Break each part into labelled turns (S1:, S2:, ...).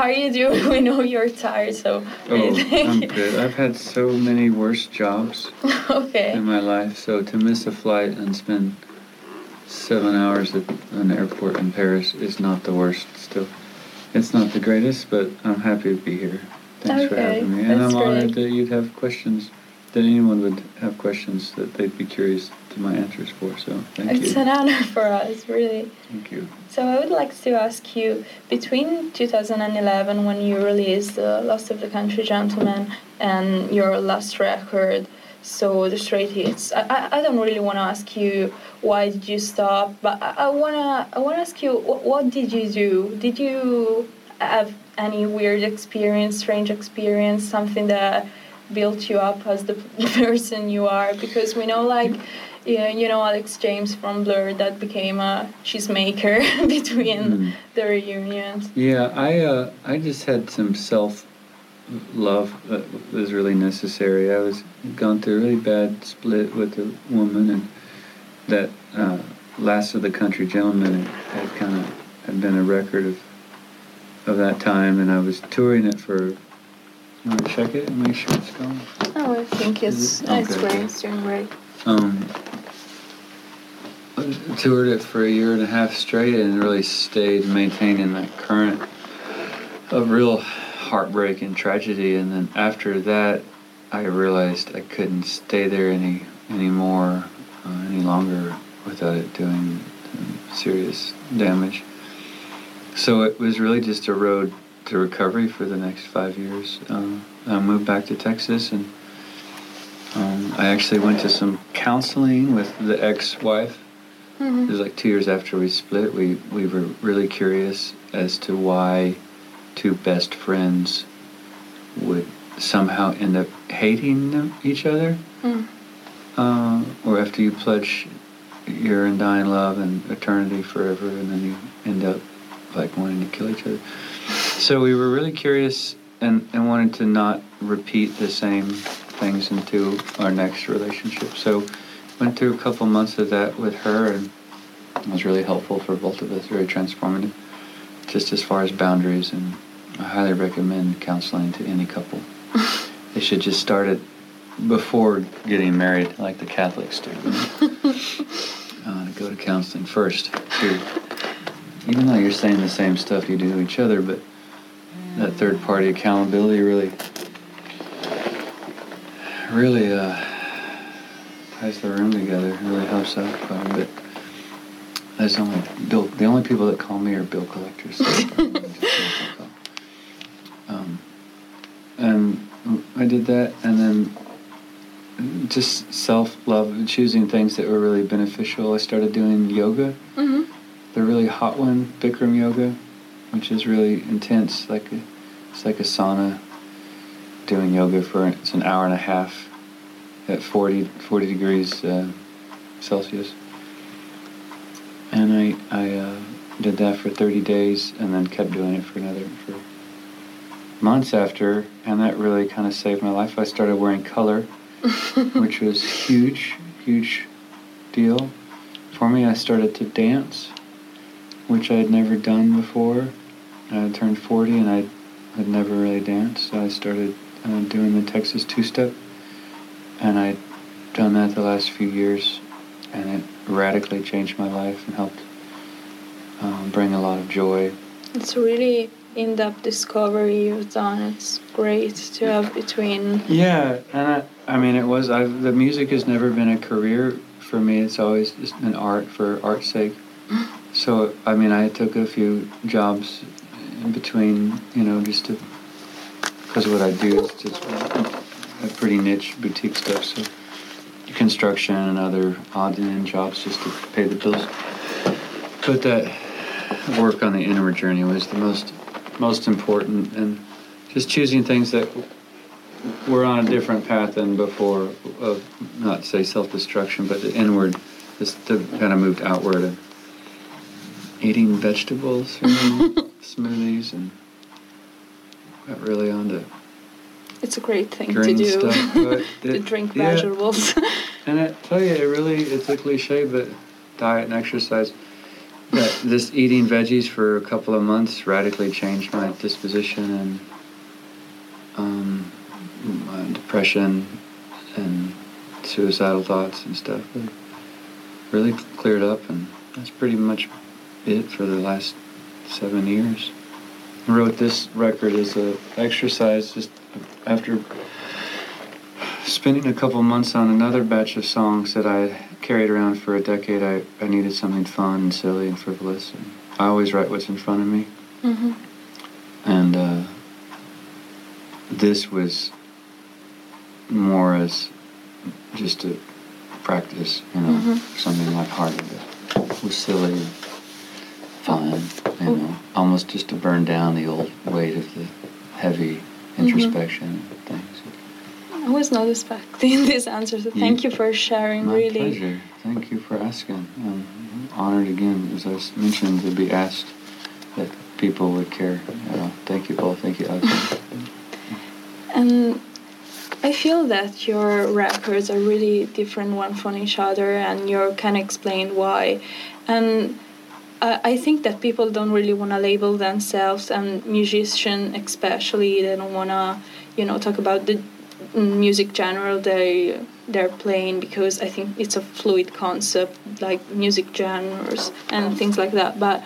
S1: how are you doing? We know you're tired, so.
S2: Oh, I'm good. I've had so many worse jobs
S1: okay.
S2: in my life, so to miss a flight and spend seven hours at an airport in Paris is not the worst. Still, it's not the greatest, but I'm happy to be here. Thanks for having me, and I'm honored that you'd have questions. That anyone would have questions that they'd be curious to my answers for. So thank
S1: It's
S2: you.
S1: an honor for us, really.
S2: Thank you.
S1: So I would like to ask you, between 2011, when you released the Lost of the Country Gentleman, and your last record, so the Straight Hits, I, I, I don't really want to ask you why did you stop, but I, I wanna I wanna ask you what, what did you do? Did you have any weird experience, strange experience, something that built you up as the person you are? Because we know like yeah, you know Alex James from Blur that became a cheesemaker between
S2: Mm.
S1: the reunions.
S2: Yeah, I uh, I just had some self love that was really necessary. I was gone through a really bad split with a woman, and that uh, last of the country gentleman had kind of had been a record of of that time, and I was touring it for. You want to check it and make sure it's going?
S1: Oh, I think it's
S2: it?
S1: it's
S2: Okay.
S1: great. It's doing great.
S2: Um, toured it for a year and a half straight and really stayed maintaining that current of real heartbreak and tragedy. And then after that, I realized I couldn't stay there any anymore, uh, any longer without it doing um, serious damage. So it was really just a road to recovery for the next five years. Um, I moved back to Texas and um, I actually went to some counseling with the ex-wife. It
S1: hmm
S2: was like two years after we split. We we were really curious as to why two best friends would somehow end up hating them, each other,
S1: Mm.
S2: uh, or after you pledge your undying love and eternity forever, and then you end up like wanting to kill each other. So we were really curious and, and wanted to not repeat the same things into our next relationship. So went through a couple months of that with her and it was really helpful for both of us, very transformative. Just as far as boundaries and I highly recommend counseling to any couple. they should just start it before getting married like the Catholics do. uh, go to counseling first. Too. Even though you're saying the same stuff you do to each other, but that third party accountability really, really uh, ties the room together. Really helps out quite a bit. There's only bill. The only people that call me are bill collectors. So I don't really just make that call. um, and I did that, and then just self love, choosing things that were really beneficial. I started doing yoga,
S1: hmm
S2: the really hot one, Bikram yoga, which is really intense. Like a, it's like a sauna. Doing yoga for it's an hour and a half at 40, 40 degrees uh, Celsius. And I I uh, did that for 30 days, and then kept doing it for another for months after, and that really kind of saved my life. I started wearing color which was huge, huge deal for me. I started to dance, which I had never done before. I turned 40 and I had never really danced, so I started uh, doing the Texas two-step, and I'd done that the last few years, and it radically changed my life and helped um, bring a lot of joy.
S1: It's really in-depth discovery you've done. It's great to have between.
S2: Yeah, and I, I mean, it was. I the music has never been a career for me. It's always just an art for art's sake. So I mean, I took a few jobs in between, you know, just to because what I do is just uh, a pretty niche boutique stuff. So construction and other odd and end jobs just to pay the bills. But that work on the inward journey was the most most important, and just choosing things that we're on a different path than before of not say self-destruction but the inward just to kind of moved outward and eating vegetables you know, smoothies and got really onto it.
S1: It's a great thing to do.
S2: stuff but
S1: to
S2: it-
S1: drink
S2: yeah.
S1: vegetables.
S2: and I tell you, it really, it's a cliche, but diet and exercise, But this eating veggies for a couple of months radically changed my disposition and um, my depression and suicidal thoughts and stuff. It really cleared up, and that's pretty much it for the last seven years. Wrote this record as a exercise just after spending a couple months on another batch of songs that I carried around for a decade. I, I needed something fun and silly and frivolous. And I always write what's in front of me.
S1: Mm-hmm.
S2: And uh, this was more as just a practice, you know,
S1: Mhm.
S2: something lighthearted that was silly, and fun, you know, almost just to burn down the old weight of the heavy introspection and things.
S1: I was not expecting this answer, so thank you for sharing.
S2: My
S1: really.
S2: pleasure. Thank you for asking. I'm honored again, as I mentioned, to be asked that people would care. Uh, thank you, Paul. Thank you, Alex.
S1: And I feel that your records are really different one from each other, and you can explain why. And I think that people don't really want to label themselves, and musicians especially, they don't want to, you know, talk about the music genre they they're playing because I think it's a fluid concept, like music genres and things like that. But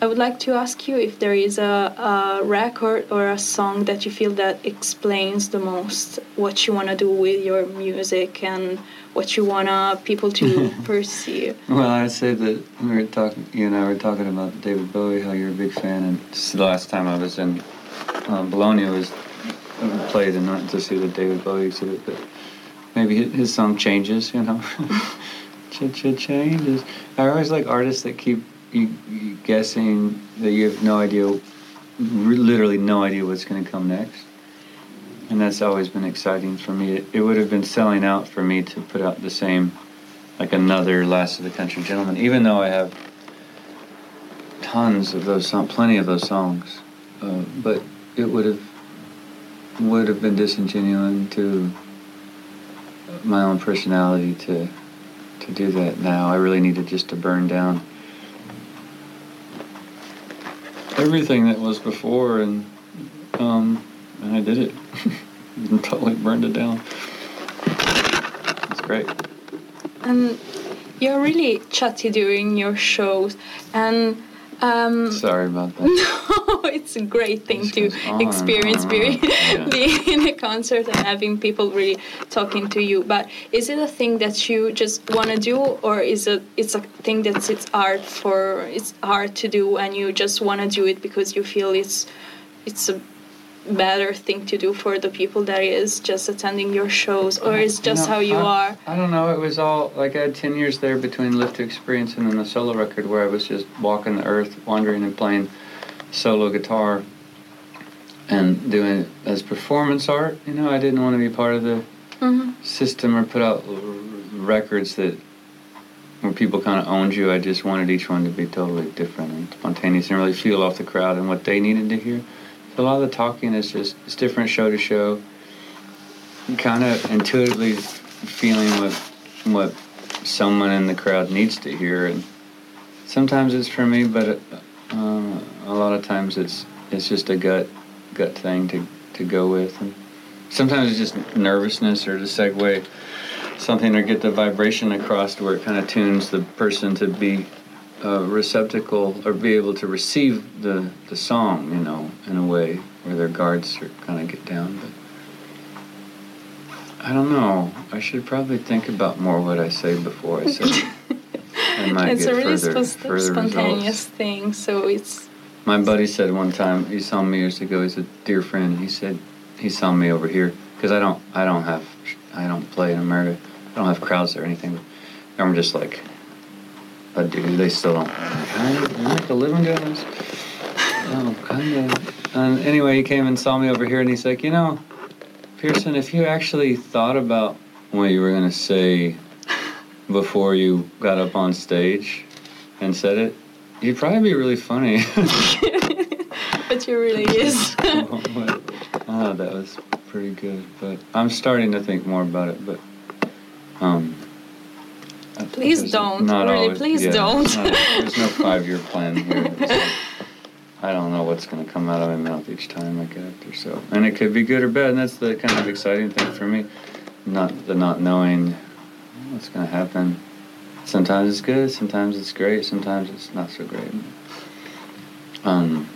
S1: I would like to ask you if there is a, a record or a song that you feel that explains the most what you want to do with your music and what you want people to perceive.
S2: Well, I'd say that we were talking. You and I were talking about David Bowie, how you're a big fan, and this is the last time I was in um, Bologna was uh, played and not to see the David Bowie exhibit, but maybe his, his song changes. You know, ch ch changes. I always like artists that keep you, you guessing that you have no idea, literally no idea what's going to come next. And that's always been exciting for me. It, it would have been selling out for me to put out the same like another Last of the Country Gentlemen, even though I have tons of those songs, plenty of those songs. Uh, but it would have would have been disingenuous to my own personality to to do that now. I really needed just to burn down everything that was before, and um, and I did it. and totally burned it down. It's great.
S1: And you're really chatty during your shows, and um,
S2: Sorry about that.
S1: no, it's a great thing to
S2: goes on and
S1: experience being.
S2: Yeah.
S1: being in a concert and having people really talking to you. But is it a thing that you just want to do, or is it it's a thing that's it's art for it's hard to do, and you just want to do it because you feel it's it's a better thing to do for the people that is just attending your shows, or is
S2: You
S1: just how you
S2: I,
S1: are?
S2: I don't know. It was all like I had ten years there between Lift to Experience and then the solo record where I was just walking the earth, wandering and playing solo guitar and doing it as performance art. You know, I didn't want to be part of the
S1: hmm
S2: system or put out r- records that where people kind of owned you. I just wanted each one to be totally different and spontaneous and really feel off the crowd and what they needed to hear. A lot of the talking is just it's different show to show. Kind of intuitively feeling what what someone in the crowd needs to hear, and sometimes it's for me, but uh, a lot of times it's it's just a gut gut thing to to go with, and sometimes it's just nervousness or to segue something or get the vibration across to where it kind of tunes the person to be a receptacle or be able to receive the, the song, you know, in a way where their guards are kind of get down. But I don't know. I should probably think about more what I say before I say it. I might
S1: it's
S2: get
S1: a really
S2: further,
S1: spo-
S2: further
S1: spontaneous
S2: results.
S1: thing, so it's
S2: My buddy said one time he saw me years ago. He's a dear friend. He said he saw me over here because I don't I don't have I don't play in America. I don't have crowds or anything. I'm just like a dude. They still don't. Kind of, you make a living doing this. Oh, kind of. And anyway, he came and saw me over here, and he's like, you know, Pearson, if you actually thought about what you were gonna say before you got up on stage and said it, you'd probably be really funny.
S1: but you really is.
S2: But, oh, that was pretty good. But I'm starting to think more about it. But um, I-
S1: Please don't. really,
S2: always-
S1: please
S2: yeah,
S1: don't.
S2: not- there's no five-year plan here. Like, I don't know what's going to come out of my mouth each time I get up there. So, and it could be good or bad, and that's the kind of exciting thing for me, not the not knowing what's going to happen. Sometimes it's good, sometimes it's great, sometimes it's not so great. Um.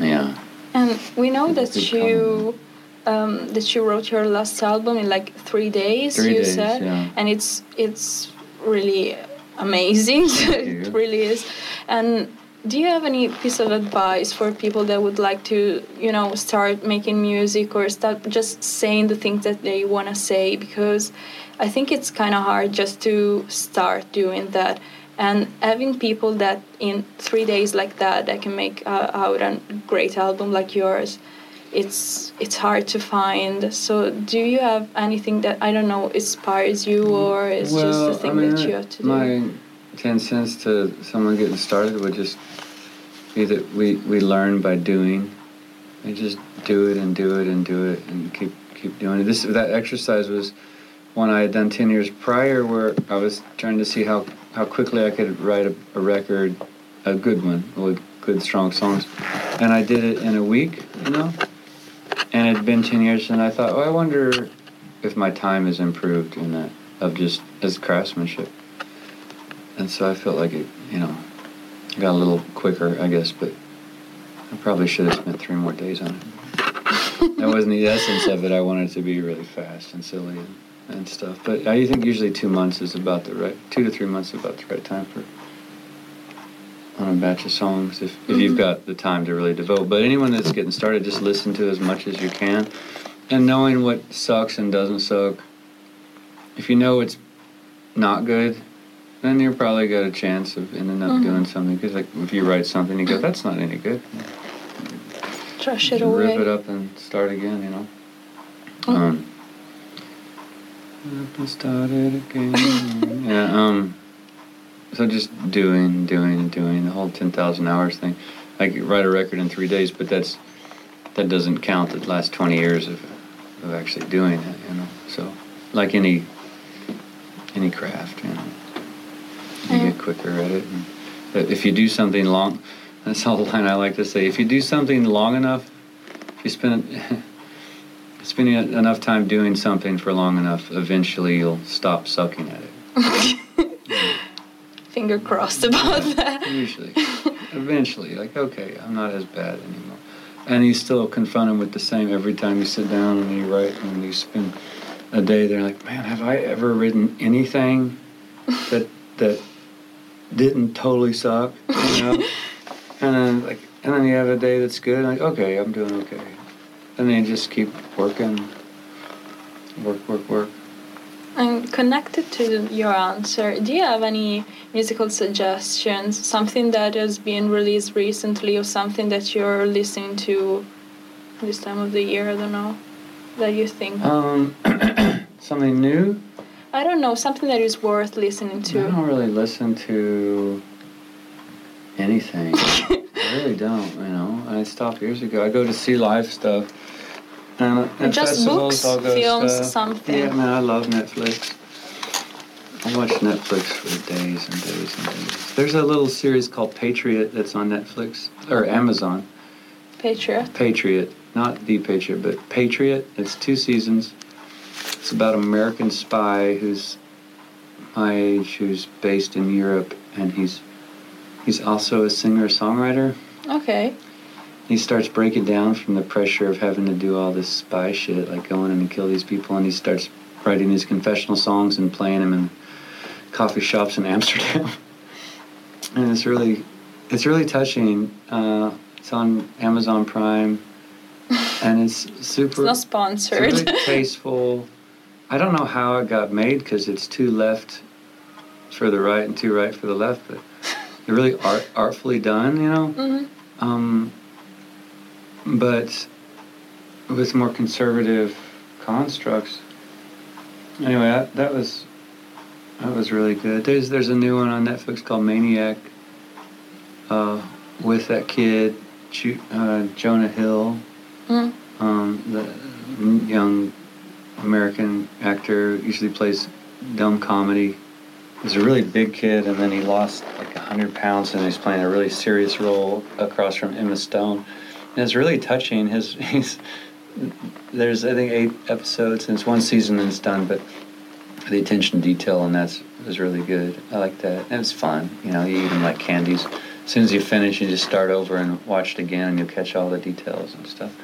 S2: Yeah.
S1: And we know that you um, that you wrote your last album in like three days.
S2: Three
S1: you
S2: days,
S1: said,
S2: yeah.
S1: and it's it's really amazing. It really is. And do you have any piece of advice for people that would like to, you know, start making music or start just saying the things that they want to say? Because I think it's kind of hard just to start doing that. And having people that in three days like that that can make uh, out a great album like yours, it's it's hard to find. So do you have anything that I don't know inspires you mm, or is just the thing that you have to do?
S2: my ten cents to someone getting started would just be that we, we learn by doing. And just do it and do it and do it and keep keep doing it. This that exercise was one I had done ten years prior, where I was trying to see how how quickly I could write a, a record, a good one with good strong songs, and I did it in a week, you know. And it had been ten years, and I thought, oh, I wonder if my time has improved in that of just as craftsmanship. And so I felt like it, you know, got a little quicker, I guess, but I probably should have spent three more days on it. that wasn't the essence of it. I wanted it to be really fast and silly and, and stuff. But I think usually two months is about the right, two to three months is about the right time for on a batch of songs if, if you've
S1: Mhm.
S2: got the time to really devote. But anyone that's getting started, just listen to as much as you can. And knowing what sucks and doesn't suck, if you know it's not good, then you're probably got a chance of ending up
S1: Mhm.
S2: doing something. Because like if you write something, you go, "That's not any good."
S1: Trash it away.
S2: Rip it up and start again. You know.
S1: Mm.
S2: Um. Up and start it again. yeah. Um. So just doing, doing, doing the whole ten thousand hours thing. I could write a record in three days, but that's that doesn't count the last twenty years of of actually doing it. You know. So like any any craft, you know, you get quicker at it. And if you do something long, that's all the line I like to say. If you do something long enough, if you spend spending enough time doing something for long enough, eventually you'll stop sucking at it.
S1: Finger crossed about that.
S2: Usually, eventually, like okay, I'm not as bad anymore. And you still confront them with the same every time you sit down and you write and you spend a day there. Like, man, have I ever written anything that that didn't totally suck? You know. and then like, and then you have a day that's good. Like, okay, I'm doing okay. And then you just keep working, work, work, work.
S1: And connected to your answer, do you have any musical suggestions? Something that has been released recently, or something that you're listening to this time of the year? I don't know. That you think?
S2: Um, something new.
S1: I don't know. Something that is worth listening to.
S2: I don't really listen to anything. I really don't. You know, I stopped years ago. I go to see live stuff. And at
S1: Just
S2: festivals,
S1: books,
S2: go uh,
S1: films,
S2: stuff.
S1: something.
S2: Yeah, man, I love Netflix. I watch Netflix for days and days and days. There's a little series called Patriot that's on Netflix or Amazon.
S1: Patriot.
S2: Patriot, not The Patriot, but Patriot. It's two seasons. It's about an American spy who's my age, who's based in Europe, and he's he's also a singer songwriter.
S1: Okay.
S2: He starts breaking down from the pressure of having to do all this spy shit, like going in and kill these people, and he starts writing these confessional songs and playing them in coffee shops in Amsterdam. and it's really, it's really touching. Uh, it's on Amazon Prime, and it's super.
S1: It's not
S2: It's
S1: sponsored.
S2: really tasteful. I don't know how it got made because it's two left for the right and two right for the left, but they're really art, artfully done, you know.
S1: Mm-hmm.
S2: Um, but with more conservative constructs. Anyway, that, that was that was really good. There's there's a new one on Netflix called Maniac. Uh, with that kid, Ju- uh, Jonah Hill,
S1: Mm.
S2: um, the young American actor usually plays dumb comedy. He's a really big kid, and then he lost like hundred pounds, and he's playing a really serious role across from Emma Stone. And it's really touching. His he's there's I think eight episodes, and it's one season and it's done, but the attention to detail on that is really good. I like that. And it's fun. You know, you eat them like candies. As soon as you finish, you just start over and watch it again, and you'll catch all the details and stuff.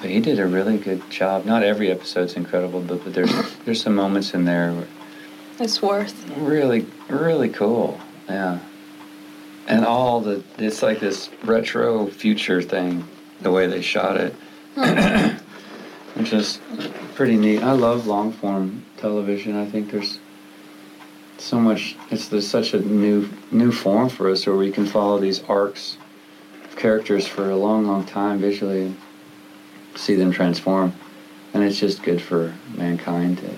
S2: But he did a really good job. Not every episode's incredible, but, but there's there's some moments in there where
S1: It's worth.
S2: really really cool. Yeah. And all the it's like this retro future thing, the way they shot it. Hmm. Which is pretty neat. I love long form television. I think there's so much it's there's such a new new form for us where we can follow these arcs of characters for a long, long time visually and see them transform. And it's just good for mankind to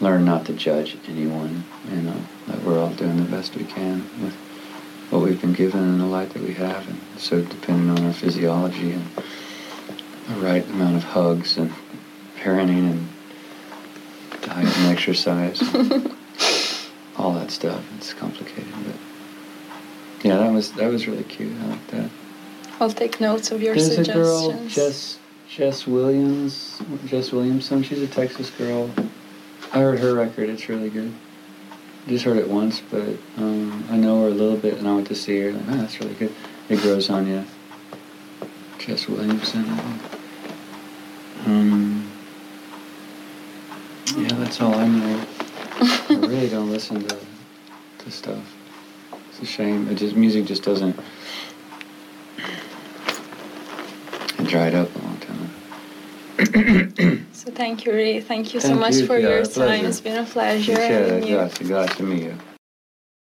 S2: learn not to judge anyone, you know, that we're all doing the best we can with what we've been given and the light that we have and so depending on our physiology and the right amount of hugs and parenting and diet and exercise all that stuff. It's complicated, but yeah, that was that was really cute. I like that.
S1: I'll take notes of your
S2: There's a girl,
S1: suggestions.
S2: Jess Jess Williams, Jess Williamson. She's a Texas girl. I heard her record. It's really good. Just heard it once, but um, I know her a little bit, and I went to see her. Like, oh, that's really good. It grows on you. Jess Williamson. Um, yeah, that's all I know. I really don't listen to to stuff. It's a shame. It just music just doesn't. It dried up a long time.
S1: So thank you, Ray. Thank you so
S2: Thank
S1: much
S2: you,
S1: for your
S2: pleasure.
S1: time. It's been a pleasure
S2: Piacere,
S1: having you.
S2: grazie, grazie mille.